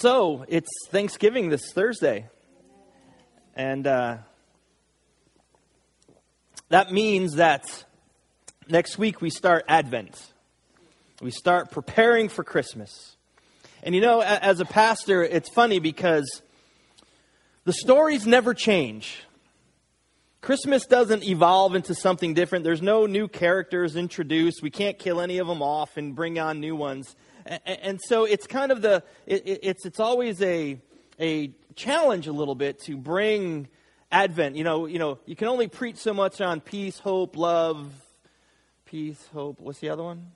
So it's Thanksgiving this Thursday. And uh, that means that next week we start Advent. We start preparing for Christmas. And you know, as a pastor, it's funny because the stories never change. Christmas doesn't evolve into something different. There's no new characters introduced. We can't kill any of them off and bring on new ones. And, so it's kind of the, it's, it's always a, a challenge a little bit to bring Advent. You know, you know, you can only preach so much on peace, hope, love, peace, hope. What's the other one?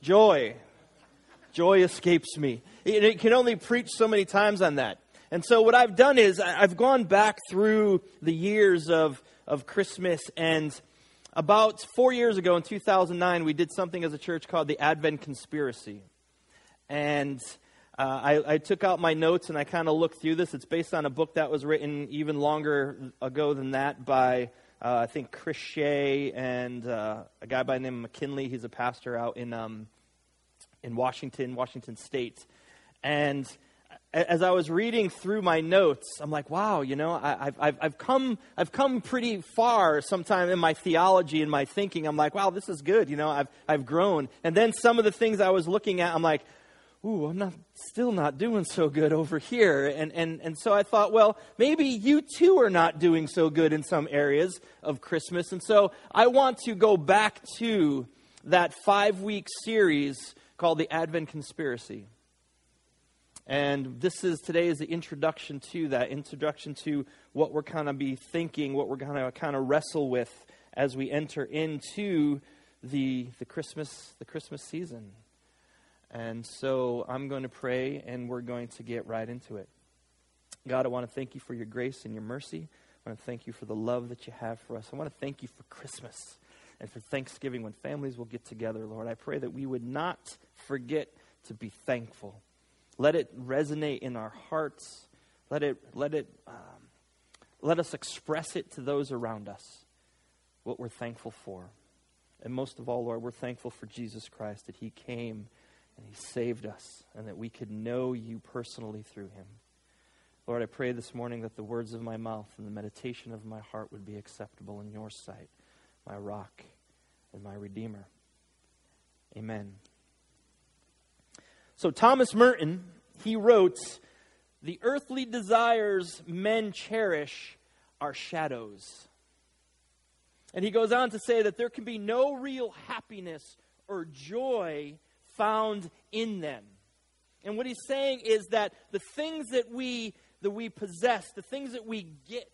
Joy. Joy escapes me. It, it can only preach so many times on that. And so what I've done is I've gone back through the years of, of Christmas and about four years ago in 2009, we did something as a church called the Advent Conspiracy. And uh, I, I, took out my notes and I kind of looked through this. It's based on a book that was written even longer ago than that by, uh, I think, Chris Shea and uh, a guy by the name of McKinley. He's a pastor out in, um, in Washington, Washington State. And as I was reading through my notes, I'm like, wow, you know, I, have I've, come, I've come pretty far sometime in my theology and my thinking. I'm like, wow, this is good. You know, I've, I've grown. And then some of the things I was looking at, I'm like, ooh, I'm not, still not doing so good over here. And, and, and so I thought, well, maybe you too are not doing so good in some areas of Christmas. And so I want to go back to that five week series called The Advent Conspiracy. And this is today is the introduction to that, introduction to what we're kind of be thinking, what we're going to kind of wrestle with as we enter into the, the Christmas the Christmas season. And so I'm going to pray and we're going to get right into it. God, I want to thank you for your grace and your mercy. I want to thank you for the love that you have for us. I want to thank you for Christmas and for Thanksgiving when families will get together, Lord. I pray that we would not forget to be thankful let it resonate in our hearts. Let it, let it, um, let us express it to those around us, what we're thankful for. And most of all, Lord, we're thankful for Jesus Christ, that He came and He saved us, and that we could know You personally through Him. Lord, I pray this morning that the words of my mouth and the meditation of my heart would be acceptable in Your sight, my rock and my Redeemer. Amen. So, Thomas Merton, he wrote, The earthly desires men cherish are shadows. And he goes on to say that there can be no real happiness or joy found in them. And what he's saying is that the things that we that we possess, the things that we get,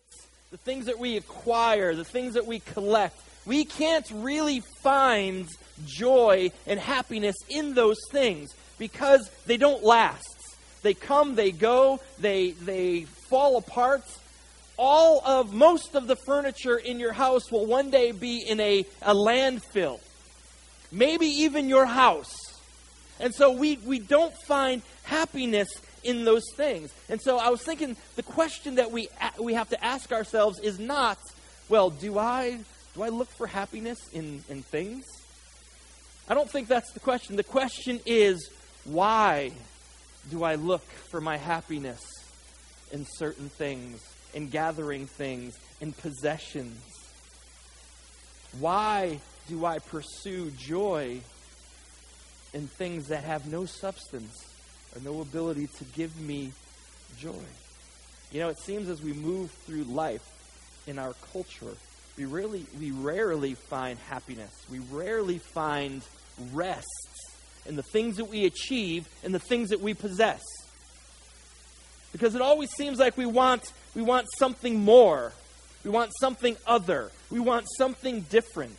the things that we acquire, the things that we collect, we can't really find joy and happiness in those things because they don't last. They come, they go, they, they fall apart. All of, most of the furniture in your house will one day be in a, a landfill. Maybe even your house. And so we, we don't find happiness in those things. And so I was thinking the question that we, we have to ask ourselves is not, well, do I, do I look for happiness in, in things? I don't think that's the question. The question is, why do I look for my happiness in certain things, in gathering things, in possessions? Why do I pursue joy in things that have no substance or no ability to give me joy? You know, it seems as we move through life in our culture, we really we rarely find happiness. We rarely find rest in the things that we achieve and the things that we possess. Because it always seems like we want, we want something more. We want something other. We want something different.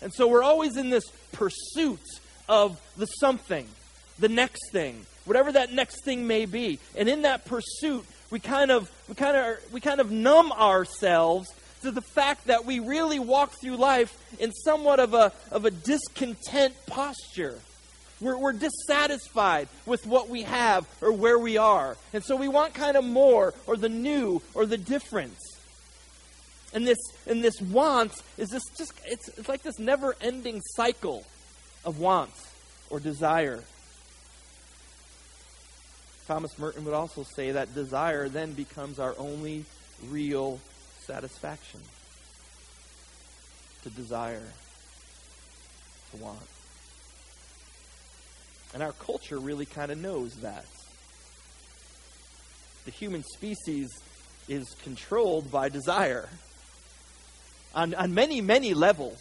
And so we're always in this pursuit of the something, the next thing, whatever that next thing may be. And in that pursuit, we kind of we kind of we kind of numb ourselves to the fact that we really walk through life in somewhat of a of a discontent posture. We're, we're dissatisfied with what we have or where we are. And so we want kind of more or the new or the difference. And this and this want is this just it's, it's like this never ending cycle of want or desire. Thomas Merton would also say that desire then becomes our only real satisfaction. To desire, to want. And our culture really kind of knows that. The human species is controlled by desire on, on many, many levels.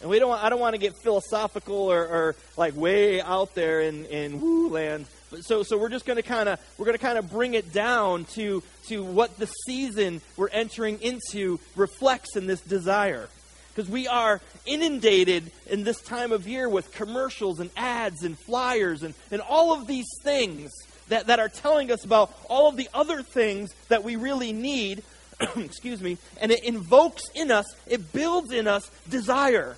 And we don't, I don't want to get philosophical or, or like way out there in, in woo land. But so, so we're just going to kind of, we're going to kind of bring it down to, to what the season we're entering into reflects in this desire. Because we are inundated in this time of year with commercials and ads and flyers and, and all of these things that, that are telling us about all of the other things that we really need. excuse me. And it invokes in us, it builds in us desire.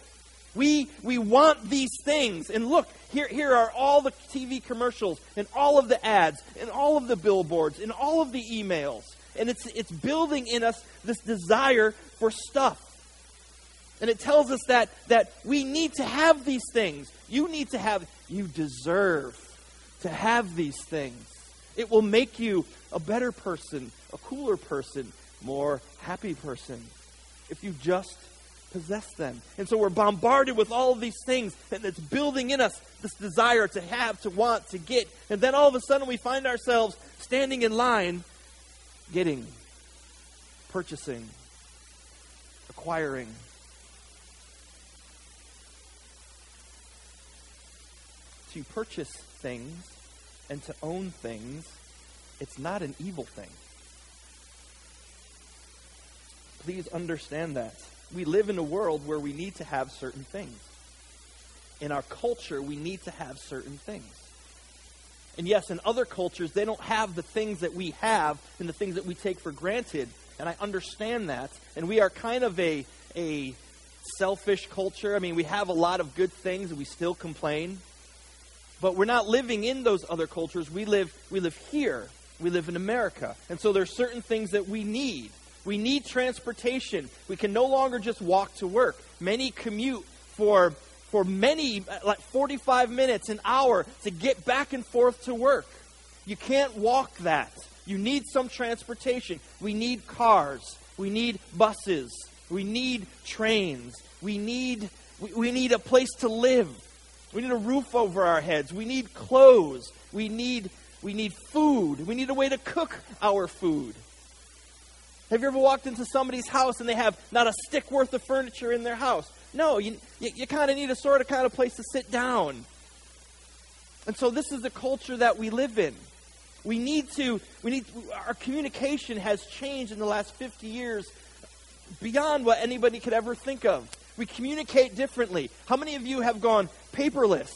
We, we want these things. And look, here, here are all the TV commercials and all of the ads and all of the billboards and all of the emails. And it's, it's building in us this desire for stuff. And it tells us that, that we need to have these things. You need to have, you deserve to have these things. It will make you a better person, a cooler person, more happy person if you just possess them. And so we're bombarded with all of these things, and it's building in us this desire to have, to want, to get. And then all of a sudden we find ourselves standing in line, getting, purchasing, acquiring. To purchase things and to own things, it's not an evil thing. Please understand that. We live in a world where we need to have certain things. In our culture, we need to have certain things. And yes, in other cultures, they don't have the things that we have and the things that we take for granted. And I understand that. And we are kind of a, a selfish culture. I mean, we have a lot of good things and we still complain. But we're not living in those other cultures. We live, we live here. We live in America. And so there are certain things that we need. We need transportation. We can no longer just walk to work. Many commute for, for many, uh, like 45 minutes, an hour, to get back and forth to work. You can't walk that. You need some transportation. We need cars. We need buses. We need trains. We need, we, we need a place to live. We need a roof over our heads. We need clothes. We need, we need food. We need a way to cook our food. Have you ever walked into somebody's house and they have not a stick worth of furniture in their house? No, you, you, you kind of need a sort of kind of place to sit down. And so this is the culture that we live in. We need to, we need, our communication has changed in the last 50 years beyond what anybody could ever think of. We communicate differently. How many of you have gone paperless?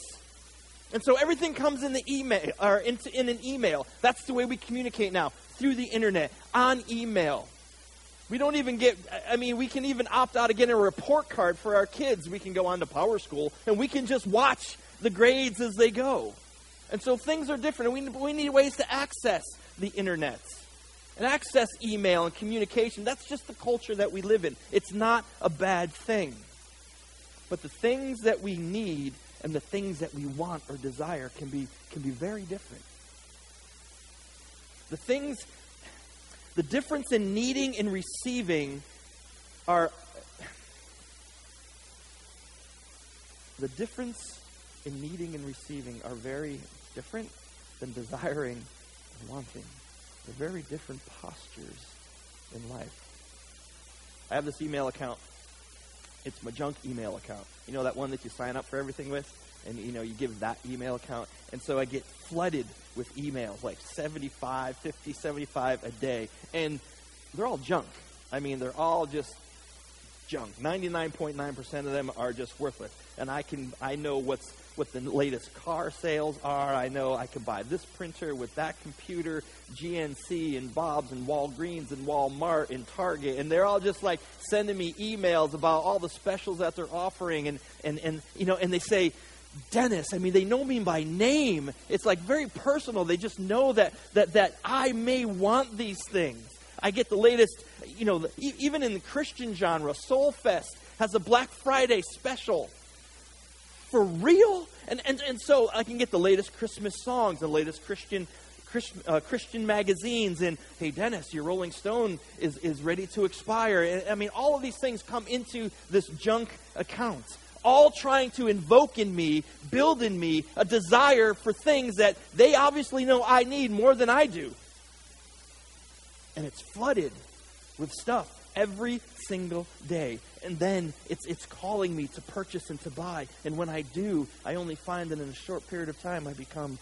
And so everything comes in the email or in an email. That's the way we communicate now through the internet on email. We don't even get, I mean, we can even opt out of getting a report card for our kids. We can go on to Power School and we can just watch the grades as they go. And so things are different. We, we need ways to access the internet and access email and communication. That's just the culture that we live in. It's not a bad thing. But the things that we need and the things that we want or desire can be, can be very different. The things, the difference in needing and receiving are, the difference in needing and receiving are very different than desiring and wanting. They're very different postures in life. I have this email account it's my junk email account. You know that one that you sign up for everything with? And you know, you give that email account. And so I get flooded with emails, like 75, 50, 75 a day. And they're all junk. I mean, they're all just junk. 99.9% of them are just worthless. And I can I know what's what the latest car sales are. I know I can buy this printer with that computer, GNC and Bob's and Walgreens and Walmart and Target, and they're all just like sending me emails about all the specials that they're offering, and and and you know, and they say. Dennis, I mean, they know me by name. It's like very personal. They just know that that that I may want these things. I get the latest, you know, even in the Christian genre, SoulFest has a Black Friday special for real? And, and, and so I can get the latest Christmas songs, the latest Christian Christian, uh, Christian magazines and, hey, Dennis, your Rolling Stone is, is ready to expire. And, I mean, all of these things come into this junk account, all trying to invoke in me, build in me a desire for things that they obviously know I need more than I do. And it's flooded with stuff every single day. And then it's, it's calling me to purchase and to buy. And when I do, I only find that in a short period of time I become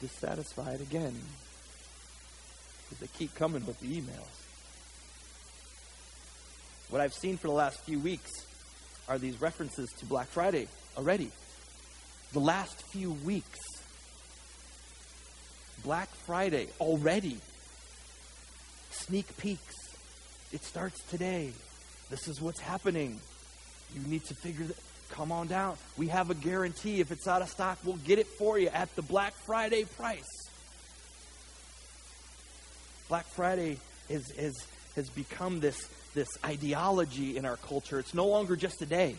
dissatisfied again. Because they keep coming with the emails. What I've seen for the last few weeks are these references to Black Friday already. The last few weeks. Black Friday already. Sneak peeks. It starts today. This is what's happening. You need to figure that. Come on down. We have a guarantee. If it's out of stock, we'll get it for you at the Black Friday price. Black Friday is, is, has become this, this ideology in our culture. It's no longer just a day.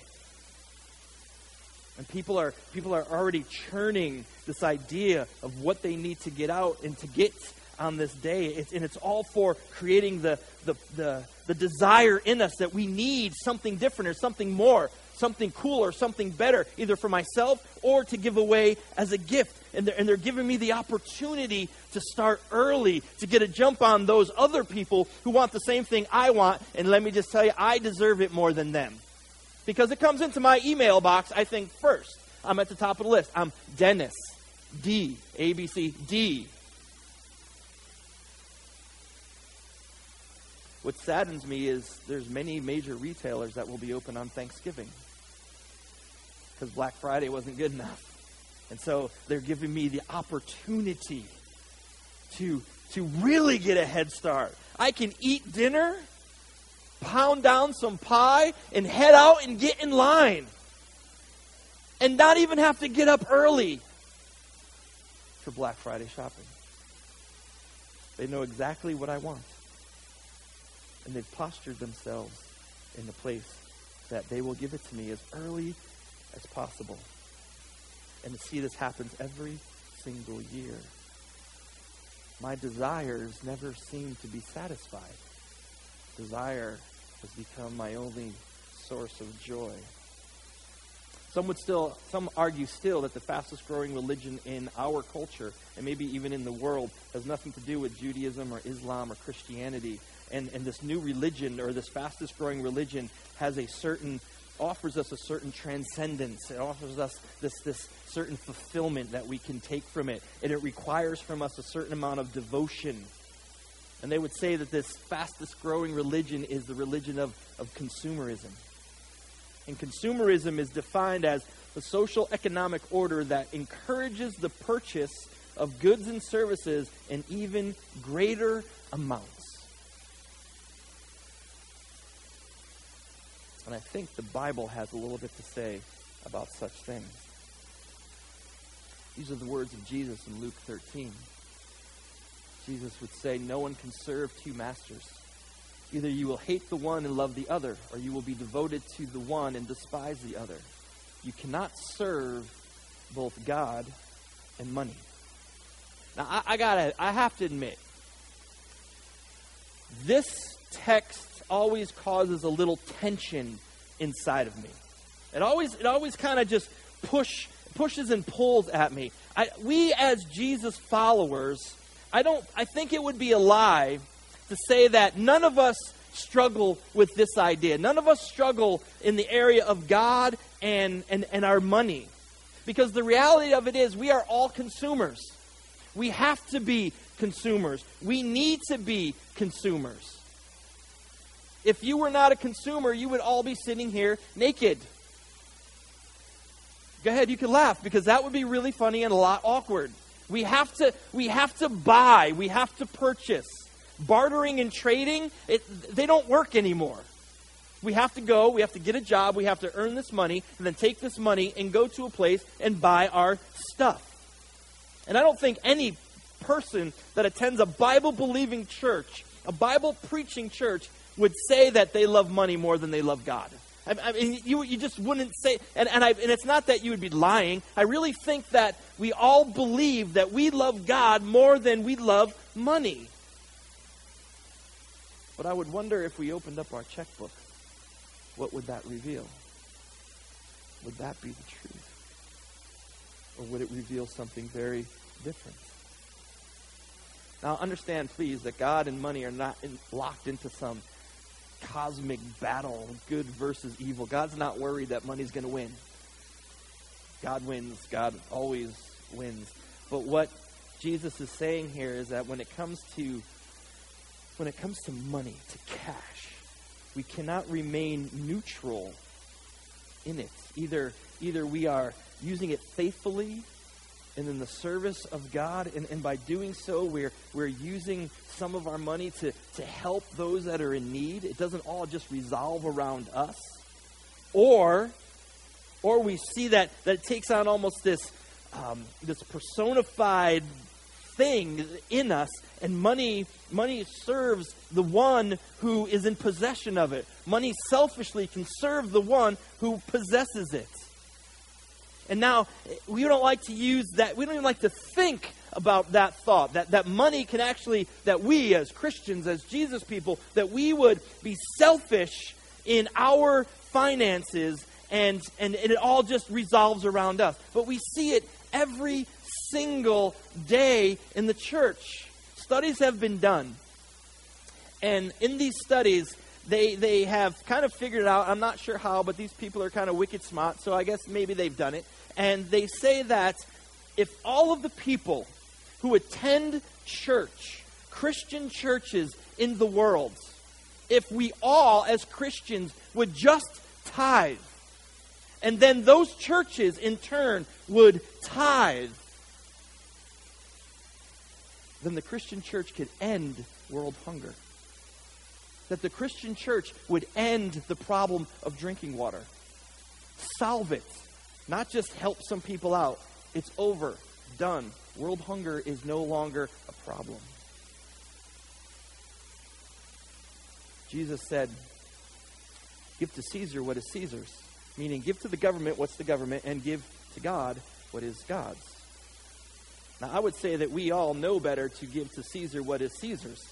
And people are, people are already churning this idea of what they need to get out and to get on this day. It's, and it's all for creating the, the, the, the desire in us that we need something different or something more something cooler, something better, either for myself or to give away as a gift. And they're, and they're giving me the opportunity to start early, to get a jump on those other people who want the same thing I want. And let me just tell you, I deserve it more than them. Because it comes into my email box, I think first. I'm at the top of the list. I'm Dennis, D, A, B, C, D. What saddens me is there's many major retailers that will be open on Thanksgiving because Black Friday wasn't good enough. And so they're giving me the opportunity to, to really get a head start. I can eat dinner, pound down some pie, and head out and get in line. And not even have to get up early for Black Friday shopping. They know exactly what I want and they've postured themselves in the place that they will give it to me as early as possible. And to see this happens every single year. My desires never seem to be satisfied. Desire has become my only source of joy. Some would still, some argue still that the fastest growing religion in our culture, and maybe even in the world, has nothing to do with Judaism or Islam or Christianity, and, and this new religion or this fastest growing religion has a certain offers us a certain transcendence. It offers us this, this certain fulfillment that we can take from it. And it requires from us a certain amount of devotion. And they would say that this fastest growing religion is the religion of, of consumerism. And consumerism is defined as the social economic order that encourages the purchase of goods and services in even greater amounts. And I think the Bible has a little bit to say about such things. These are the words of Jesus in Luke 13. Jesus would say, No one can serve two masters. Either you will hate the one and love the other, or you will be devoted to the one and despise the other. You cannot serve both God and money. Now, I, I gotta, I have to admit, this text always causes a little tension inside of me. It always, it always kind of just push, pushes and pulls at me. I, we as Jesus followers, I don't, I think it would be a lie to say that none of us struggle with this idea. None of us struggle in the area of God and, and, and our money. Because the reality of it is, we are all consumers. We have to be consumers. We need to be consumers. If you were not a consumer, you would all be sitting here naked. Go ahead, you can laugh because that would be really funny and a lot awkward. We have to we have to buy, we have to purchase. Bartering and trading, it, they don't work anymore. We have to go, we have to get a job, we have to earn this money, and then take this money and go to a place and buy our stuff. And I don't think any person that attends a Bible believing church, a Bible preaching church, would say that they love money more than they love God. I, I mean, you, you just wouldn't say, and, and, I, and it's not that you would be lying. I really think that we all believe that we love God more than we love money. But I would wonder if we opened up our checkbook, what would that reveal? Would that be the truth? Or would it reveal something very different? Now, understand, please, that God and money are not in, locked into some cosmic battle, good versus evil. God's not worried that money's going to win. God wins. God always wins. But what Jesus is saying here is that when it comes to when it comes to money, to cash, we cannot remain neutral in it. Either either we are using it faithfully and in the service of God. And, and by doing so, we're, we're using some of our money to, to help those that are in need. It doesn't all just resolve around us. Or, or we see that, that it takes on almost this, um, this personified thing in us, and money, money serves the one who is in possession of it. Money selfishly can serve the one who possesses it. And now, we don't like to use that, we don't even like to think about that thought, that, that money can actually, that we as Christians, as Jesus people, that we would be selfish in our finances and, and, it all just resolves around us. But we see it every single day in the church. Studies have been done. And in these studies, they, they have kind of figured out. I'm not sure how, but these people are kind of wicked smart, so I guess maybe they've done it. And they say that if all of the people who attend church, Christian churches in the world, if we all as Christians would just tithe, and then those churches in turn would tithe, then the Christian church could end world hunger. That the Christian church would end the problem of drinking water, solve it, not just help some people out. It's over, done. World hunger is no longer a problem. Jesus said, Give to Caesar what is Caesar's, meaning give to the government what's the government, and give to God what is God's. Now, I would say that we all know better to give to Caesar what is Caesar's.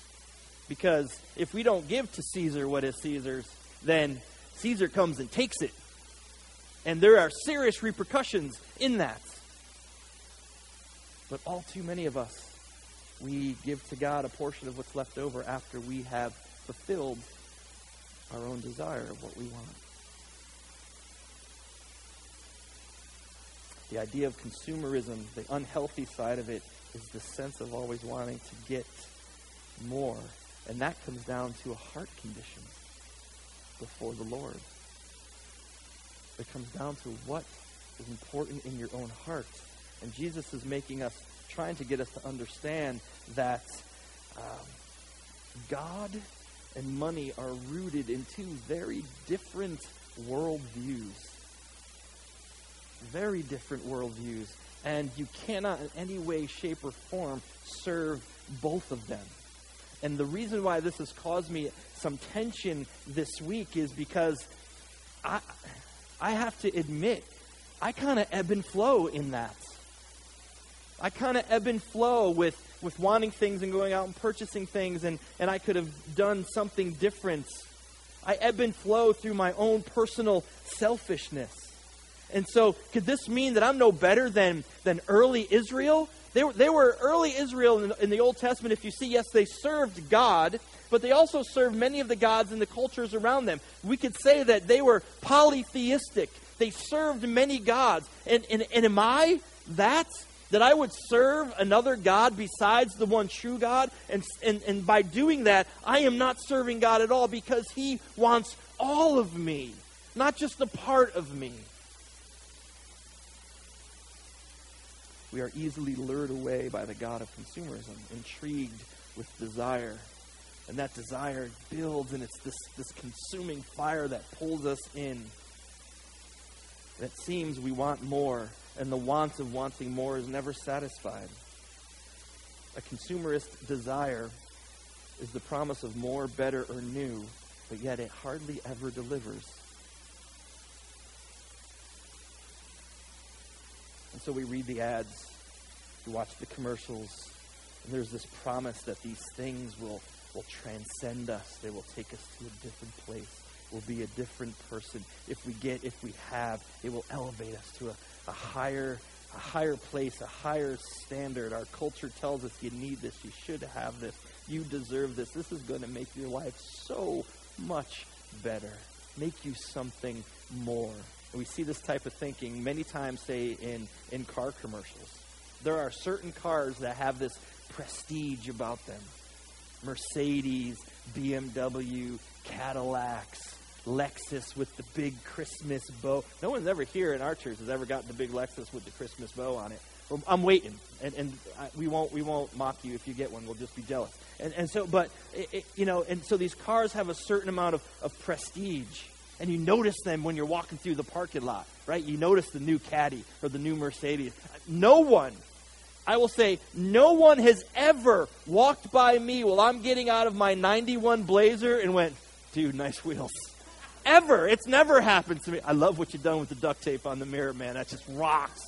Because if we don't give to Caesar what is Caesar's, then Caesar comes and takes it. And there are serious repercussions in that. But all too many of us, we give to God a portion of what's left over after we have fulfilled our own desire of what we want. The idea of consumerism, the unhealthy side of it, is the sense of always wanting to get more and that comes down to a heart condition before the Lord. It comes down to what is important in your own heart. And Jesus is making us, trying to get us to understand that um, God and money are rooted in two very different worldviews. Very different worldviews. And you cannot in any way, shape, or form serve both of them. And the reason why this has caused me some tension this week is because I, I have to admit, I kind of ebb and flow in that. I kind of ebb and flow with, with wanting things and going out and purchasing things, and, and I could have done something different. I ebb and flow through my own personal selfishness. And so, could this mean that I'm no better than, than early Israel? They were, they were early Israel in, in the Old Testament. If you see, yes, they served God, but they also served many of the gods in the cultures around them. We could say that they were polytheistic. They served many gods. And, and, and am I that? That I would serve another God besides the one true God? And, and, and by doing that, I am not serving God at all because He wants all of me, not just a part of me. we are easily lured away by the God of consumerism, intrigued with desire. And that desire builds, and it's this, this consuming fire that pulls us in. And it seems we want more, and the want of wanting more is never satisfied. A consumerist desire is the promise of more, better, or new, but yet it hardly ever delivers. And so we read the ads, we watch the commercials, and there's this promise that these things will will transcend us. They will take us to a different place. We'll be a different person. If we get, if we have, it will elevate us to a, a higher a higher place, a higher standard. Our culture tells us you need this, you should have this, you deserve this. This is going to make your life so much better, make you something more. And we see this type of thinking many times, say, in, in car commercials. There are certain cars that have this prestige about them Mercedes, BMW, Cadillacs, Lexus with the big Christmas bow. No one's ever here in our church has ever gotten the big Lexus with the Christmas bow on it. I'm waiting, and, and I, we won't we won't mock you if you get one. We'll just be jealous. And, and so, but it, it, you know, and so these cars have a certain amount of, of prestige, and you notice them when you're walking through the parking lot, right? You notice the new Caddy or the new Mercedes. No one I will say, no one has ever walked by me while I'm getting out of my 91 Blazer and went, dude, nice wheels. Ever. It's never happened to me. I love what you've done with the duct tape on the mirror, man. That just rocks.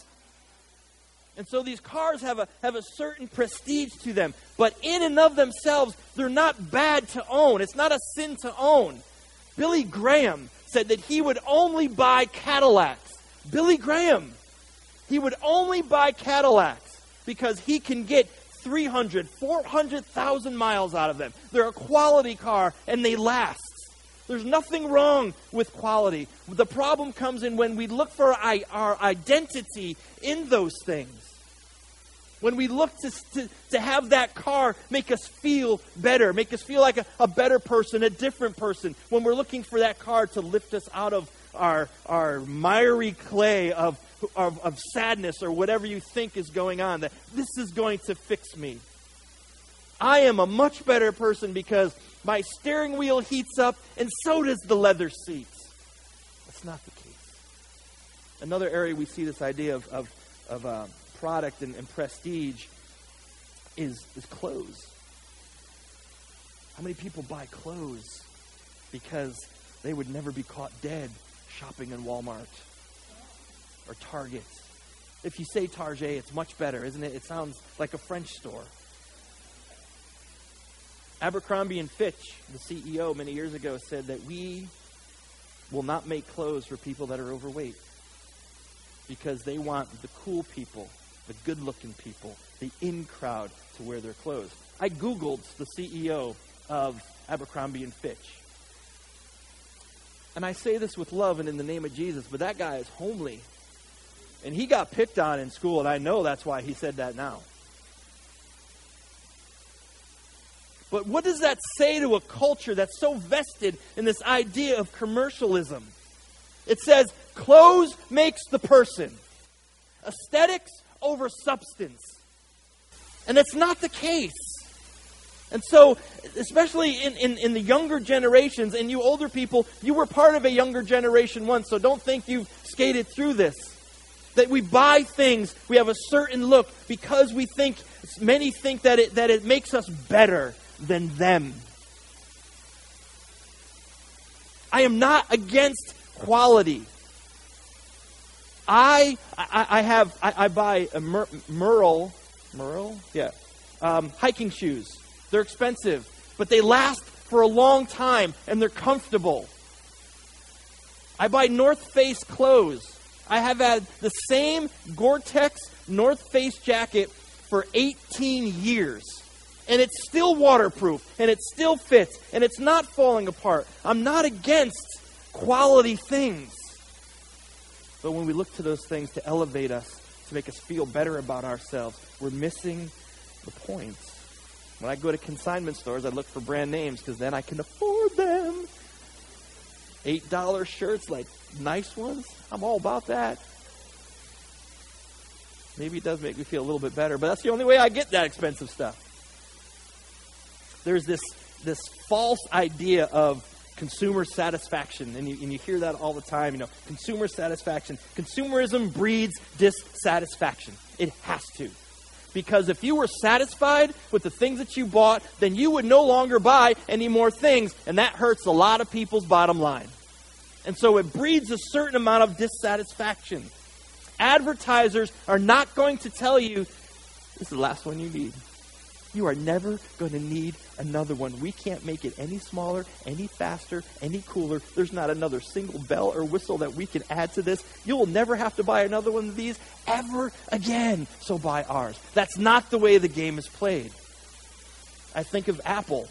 And so these cars have a, have a certain prestige to them. But in and of themselves, they're not bad to own. It's not a sin to own. Billy Graham said that he would only buy Cadillacs. Billy Graham. He would only buy Cadillacs because he can get 300, 400,000 miles out of them. They're a quality car and they last. There's nothing wrong with quality. The problem comes in when we look for our identity in those things. When we look to, to, to have that car make us feel better, make us feel like a, a better person, a different person. When we're looking for that car to lift us out of our, our miry clay of, of, of sadness or whatever you think is going on, that this is going to fix me. I am a much better person because my steering wheel heats up, and so does the leather seats. That's not the case. Another area we see this idea of, of, of uh, product and, and prestige is, is clothes. How many people buy clothes because they would never be caught dead shopping in Walmart or Target? If you say Target, it's much better, isn't it? It sounds like a French store. Abercrombie and Fitch, the CEO many years ago, said that we will not make clothes for people that are overweight because they want the cool people, the good looking people, the in crowd to wear their clothes. I Googled the CEO of Abercrombie and Fitch. And I say this with love and in the name of Jesus, but that guy is homely. And he got picked on in school, and I know that's why he said that now. But what does that say to a culture that's so vested in this idea of commercialism? It says, clothes makes the person. Aesthetics over substance. And that's not the case. And so, especially in, in, in, the younger generations, and you older people, you were part of a younger generation once, so don't think you've skated through this. That we buy things, we have a certain look because we think, many think that it, that it makes us better than them. I am not against quality. I, I, I have, I, I, buy Mer, Merrell, Merrell? Yeah. Um, hiking shoes. They're expensive, but they last for a long time and they're comfortable. I buy North Face clothes. I have had the same Gore Tex North Face jacket for 18 years and it's still waterproof, and it still fits, and it's not falling apart. I'm not against quality things. But when we look to those things to elevate us, to make us feel better about ourselves, we're missing the points. When I go to consignment stores, I look for brand names because then I can afford. $8 shirts, like nice ones, I'm all about that. Maybe it does make me feel a little bit better, but that's the only way I get that expensive stuff there's this, this false idea of consumer satisfaction, and you, and you hear that all the time. You know, consumer satisfaction. Consumerism breeds dissatisfaction. It has to. Because if you were satisfied with the things that you bought, then you would no longer buy any more things, and that hurts a lot of people's bottom line. And so it breeds a certain amount of dissatisfaction. Advertisers are not going to tell you this is the last one you need. You are never going to need another one. We can't make it any smaller, any faster, any cooler. There's not another single bell or whistle that we can add to this. You will never have to buy another one of these ever again. So buy ours. That's not the way the game is played. I think of Apple.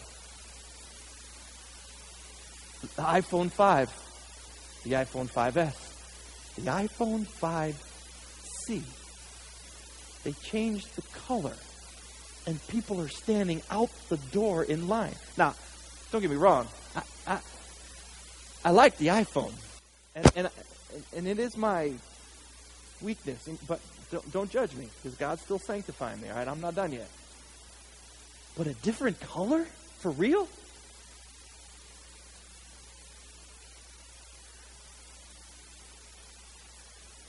The iPhone 5, the iPhone 5S, the iPhone 5C. They changed the color and people are standing out the door in line. Now, don't get me wrong. I, I, I like the iPhone, and, and, and it is my weakness, but don't, don't judge me because God's still sanctifying me, all right? I'm not done yet. But a different color? For real?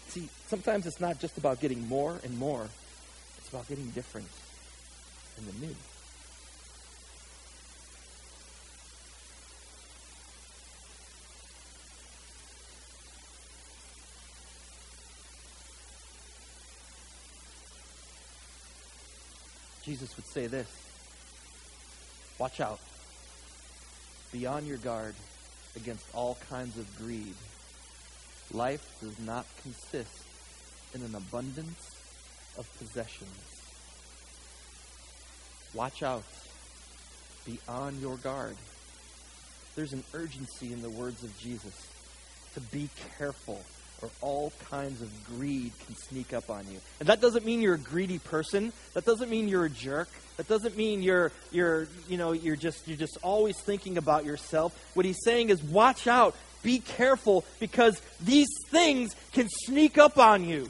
See, sometimes it's not just about getting more and more, it's about getting different in the new. Jesus would say this Watch out. Be on your guard against all kinds of greed. Life does not consist in an abundance of possessions. Watch out. Be on your guard. There's an urgency in the words of Jesus to be careful or all kinds of greed can sneak up on you. And that doesn't mean you're a greedy person. That doesn't mean you're a jerk. That doesn't mean you're you're you know you're just you're just always thinking about yourself. What he's saying is watch out, be careful because these things can sneak up on you.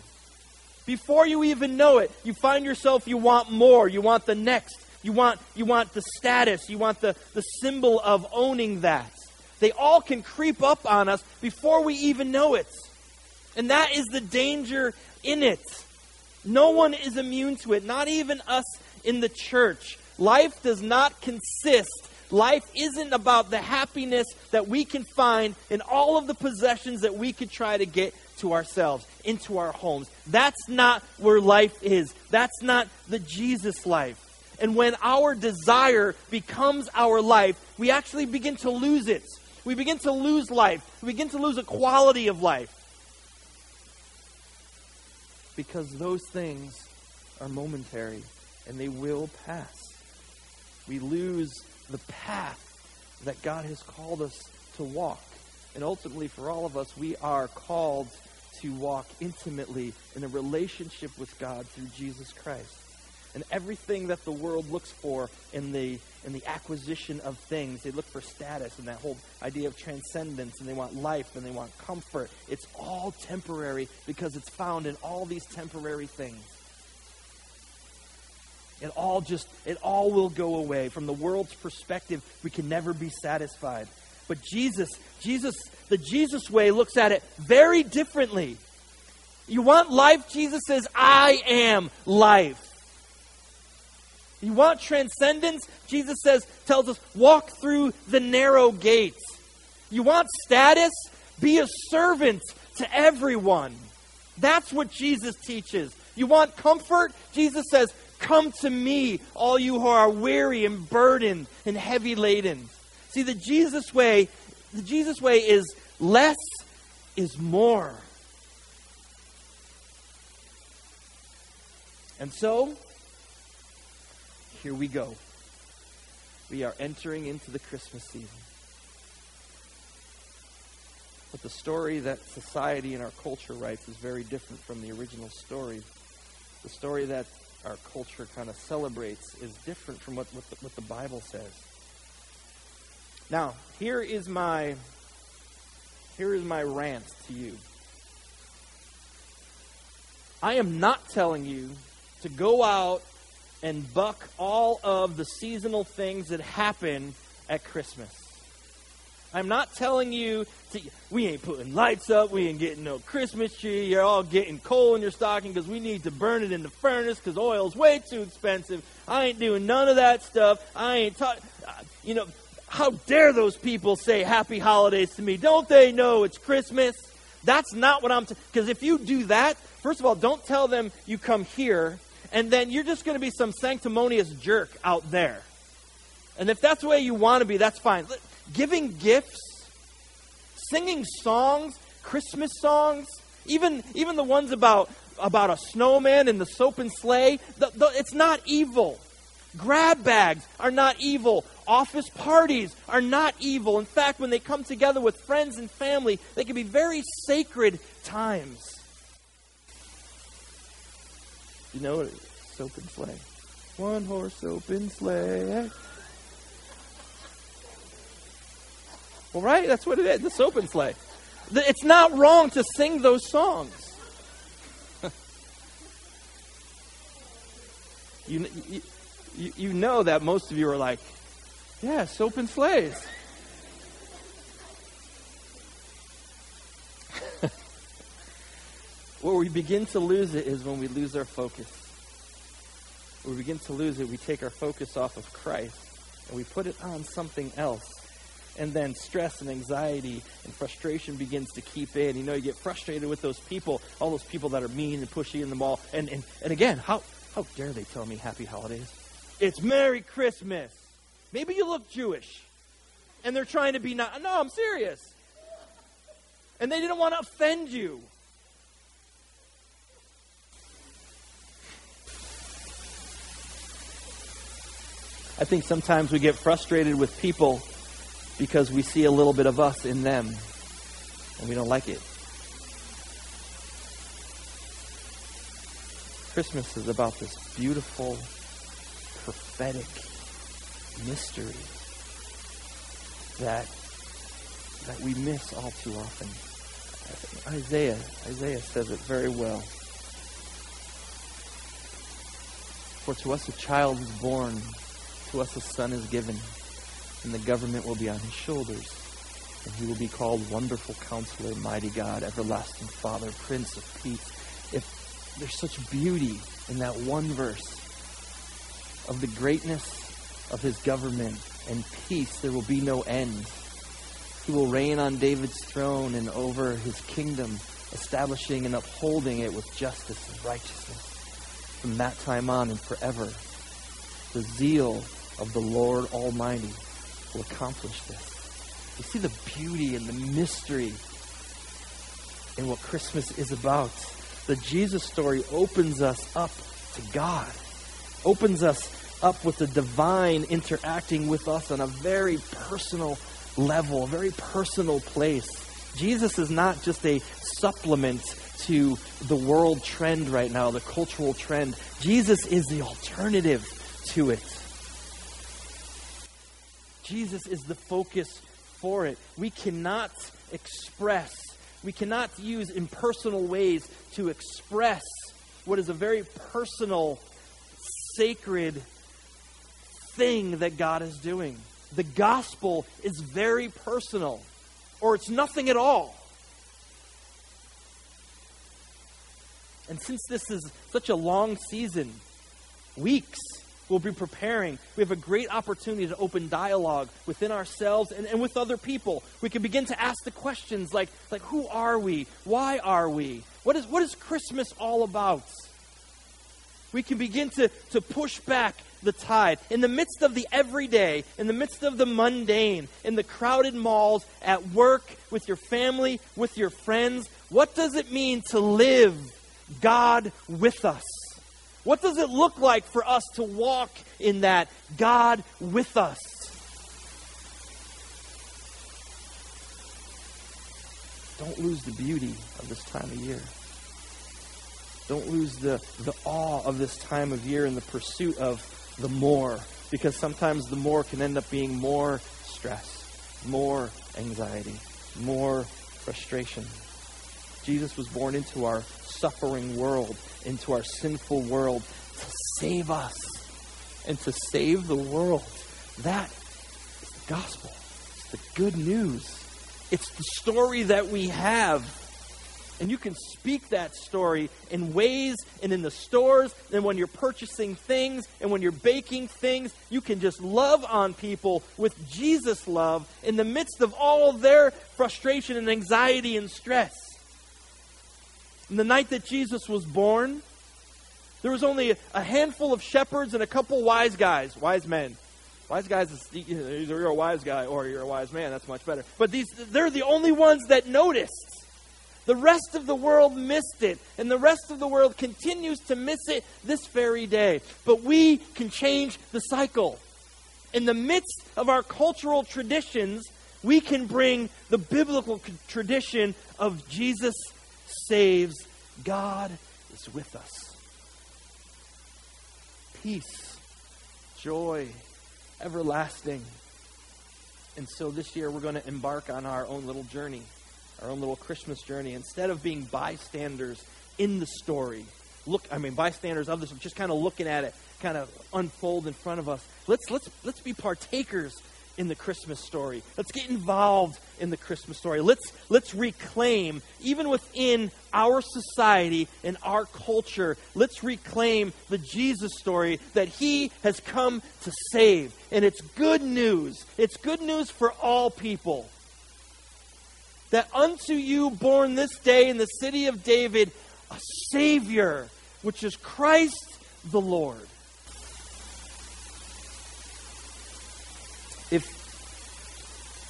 Before you even know it, you find yourself you want more, you want the next, you want, you want the status. You want the, the symbol of owning that. They all can creep up on us before we even know it. And that is the danger in it. No one is immune to it, not even us in the church. Life does not consist. Life isn't about the happiness that we can find in all of the possessions that we could try to get to ourselves, into our homes. That's not where life is. That's not the Jesus life. And when our desire becomes our life, we actually begin to lose it. We begin to lose life. We begin to lose a quality of life. Because those things are momentary and they will pass. We lose the path that God has called us to walk. And ultimately, for all of us, we are called to walk intimately in a relationship with God through Jesus Christ and everything that the world looks for in the in the acquisition of things. They look for status and that whole idea of transcendence, and they want life and they want comfort. It's all temporary because it's found in all these temporary things. It all just it all will go away. From the world's perspective, we can never be satisfied. But Jesus, Jesus, the Jesus way looks at it very differently. You want life? Jesus says, I am life. You want transcendence? Jesus says, tells us, walk through the narrow gates. You want status? Be a servant to everyone. That's what Jesus teaches. You want comfort? Jesus says, Come to me, all you who are weary and burdened and heavy laden. See, the Jesus way, the Jesus way is less is more. And so, here we go. We are entering into the Christmas season. But the story that society and our culture writes is very different from the original story. The story that our culture kind of celebrates is different from what, what, the, what the Bible says. Now, here is my here is my rant to you. I am not telling you to go out and buck all of the seasonal things that happen at Christmas. I'm not telling you to, we ain't putting lights up, we ain't getting no Christmas tree, you're all getting coal in your stocking because we need to burn it in the furnace because oil's way too expensive. I ain't doing none of that stuff. I ain't talking, uh, you know, how dare those people say happy holidays to me? Don't they know it's Christmas? That's not what I'm because if you do that, first of all, don't tell them you come here, and then you're just going to be some sanctimonious jerk out there. And if that's the way you want to be, that's fine. Giving gifts, singing songs, Christmas songs, even even the ones about about a snowman and the soap and sleigh, the, the, it's not evil. Grab bags are not evil. Office parties are not evil. In fact, when they come together with friends and family, they can be very sacred times. You know, it is. soap and sleigh. One horse open sleigh. Well, right? That's what it is. The soap and sleigh. It's not wrong to sing those songs. you, you, you, you know that most of you are like, yeah, soap and sleighs. Where we begin to lose it is when we lose our focus. When we begin to lose it, we take our focus off of Christ and we put it on something else. And then stress and anxiety and frustration begins to keep in. You know, you get frustrated with those people, all those people that are mean and pushy in the mall. And, and, and again, how, how dare they tell me happy holidays? It's Merry Christmas. Maybe you look Jewish. And they're trying to be not. No, I'm serious. And they didn't want to offend you. I think sometimes we get frustrated with people because we see a little bit of us in them and we don't like it. Christmas is about this beautiful, prophetic mystery that that we miss all too often. Isaiah, Isaiah says it very well. For to us a child is born, to us a son is given, and the government will be on his shoulders. And he will be called Wonderful Counselor, Mighty God, Everlasting Father, Prince of Peace. If there's such beauty in that one verse of the greatness of his government and peace. There will be no end. He will reign on David's throne and over his kingdom, establishing and upholding it with justice and righteousness from that time on and forever. The zeal of the Lord Almighty will accomplish this. You see the beauty and the mystery in what Christmas is about the Jesus story opens us up to God, opens us up with the divine interacting with us on a very personal level, a very personal place. Jesus is not just a supplement to the world trend right now, the cultural trend. Jesus is the alternative to it. Jesus is the focus for it. We cannot express we cannot use impersonal ways to express what is a very personal, sacred thing that God is doing. The gospel is very personal, or it's nothing at all. And since this is such a long season, weeks, we'll be preparing. We have a great opportunity to open dialogue within ourselves and, and with other people. We can begin to ask the questions like, like who are we? Why are we? What is, what is Christmas all about? We can begin to, to push back the tide. In the midst of the everyday, in the midst of the mundane, in the crowded malls, at work, with your family, with your friends, what does it mean to live God with us? What does it look like for us to walk in that God with us? Don't lose the beauty of this time of year. Don't lose the, the awe of this time of year in the pursuit of the more, because sometimes the more can end up being more stress, more anxiety, more frustration. Jesus was born into our suffering world, into our sinful world, to save us and to save the world. That is the gospel. It's the good news. It's the story that we have and you can speak that story in ways and in the stores and when you're purchasing things and when you're baking things. You can just love on people with Jesus' love in the midst of all their frustration and anxiety and stress. On the night that Jesus was born, there was only a handful of shepherds and a couple wise guys, wise men. Wise guys is you're a wise guy or you're a wise man. That's much better. But these they're the only ones that noticed. The rest of the world missed it, and the rest of the world continues to miss it this very day. But we can change the cycle. In the midst of our cultural traditions, we can bring the biblical tradition of Jesus saves, God is with us. Peace, joy, everlasting. And so this year we're going to embark on our own little journey, our own little Christmas journey. Instead of being bystanders in the story, look, I mean, bystanders of this, just kind of looking at it kind of unfold in front of us. Let's, let's, let's be partakers in the Christmas story. Let's get involved in the Christmas story. Let's, let's reclaim, even within our society and our culture, let's reclaim the Jesus story that He has come to save. And it's good news. It's good news for all people. That unto you born this day in the city of David a Savior, which is Christ the Lord.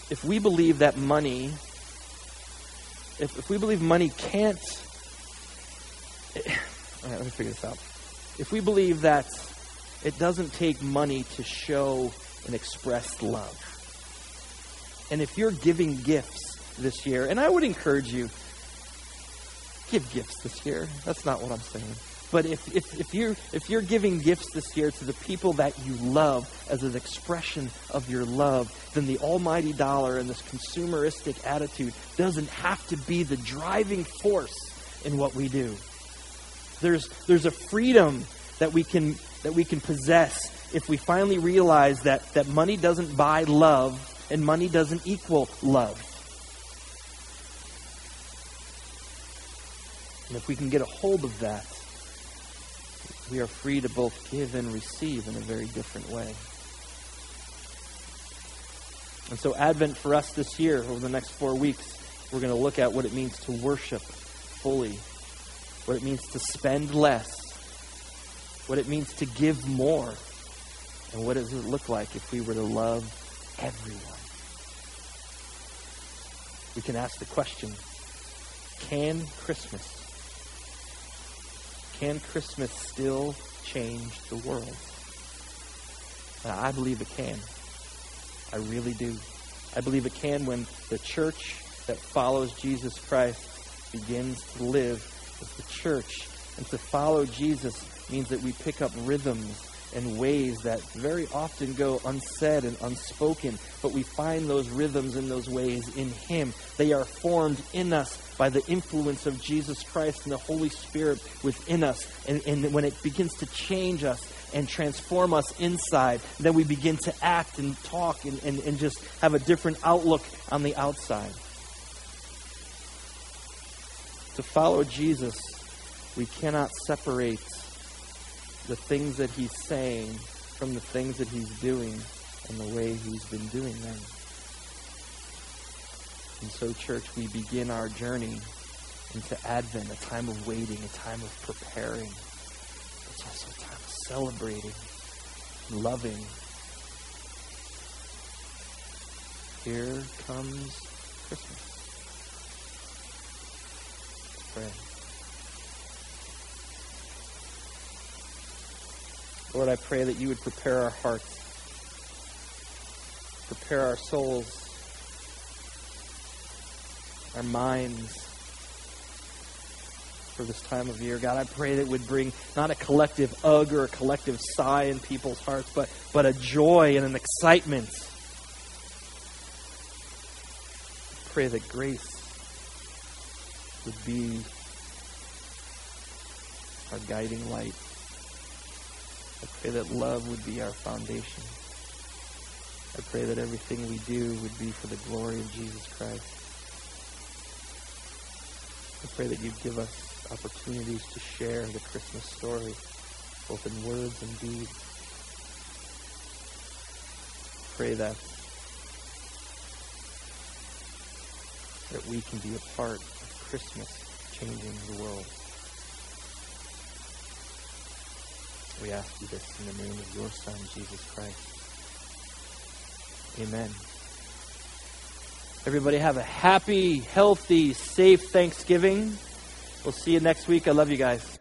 If we believe that money if, if we believe money can't all right let me figure this out. If we believe that it doesn't take money to show and express love and if you're giving gifts this year and i would encourage you give gifts this year. That's not what i'm saying but if, if, if, you're, if you're giving gifts this year to the people that you love as an expression of your love, then the almighty dollar and this consumeristic attitude doesn't have to be the driving force in what we do. There's, there's a freedom that we, can, that we can possess if we finally realize that, that money doesn't buy love and money doesn't equal love. And if we can get a hold of that, we are free to both give and receive in a very different way. And so, Advent for us this year, over the next four weeks, we're going to look at what it means to worship fully, what it means to spend less, what it means to give more, and what does it look like if we were to love everyone. We can ask the question can Christmas can Christmas still change the world? And I believe it can. I really do. I believe it can when the church that follows Jesus Christ begins to live as the church. And to follow Jesus means that we pick up rhythms and ways that very often go unsaid and unspoken, but we find those rhythms and those ways in Him. They are formed in us by the influence of Jesus Christ and the Holy Spirit within us. And, and when it begins to change us and transform us inside, then we begin to act and talk and, and, and just have a different outlook on the outside. To follow Jesus, we cannot separate the things that he's saying from the things that he's doing and the way he's been doing them. And so, church, we begin our journey into Advent, a time of waiting, a time of preparing. It's also a time of celebrating, loving. Here comes Christmas. Let's Lord, I pray that you would prepare our hearts, prepare our souls, our minds for this time of year. God, I pray that it would bring not a collective ugh or a collective sigh in people's hearts, but, but a joy and an excitement. Pray that grace would be our guiding light. I pray that love would be our foundation. I pray that everything we do would be for the glory of Jesus Christ. I pray that you'd give us opportunities to share the Christmas story, both in words and deeds. Pray that that we can be a part of Christmas changing the world. We ask you this in the name of your Son, Jesus Christ. Amen. Everybody have a happy, healthy, safe Thanksgiving. We'll see you next week. I love you guys.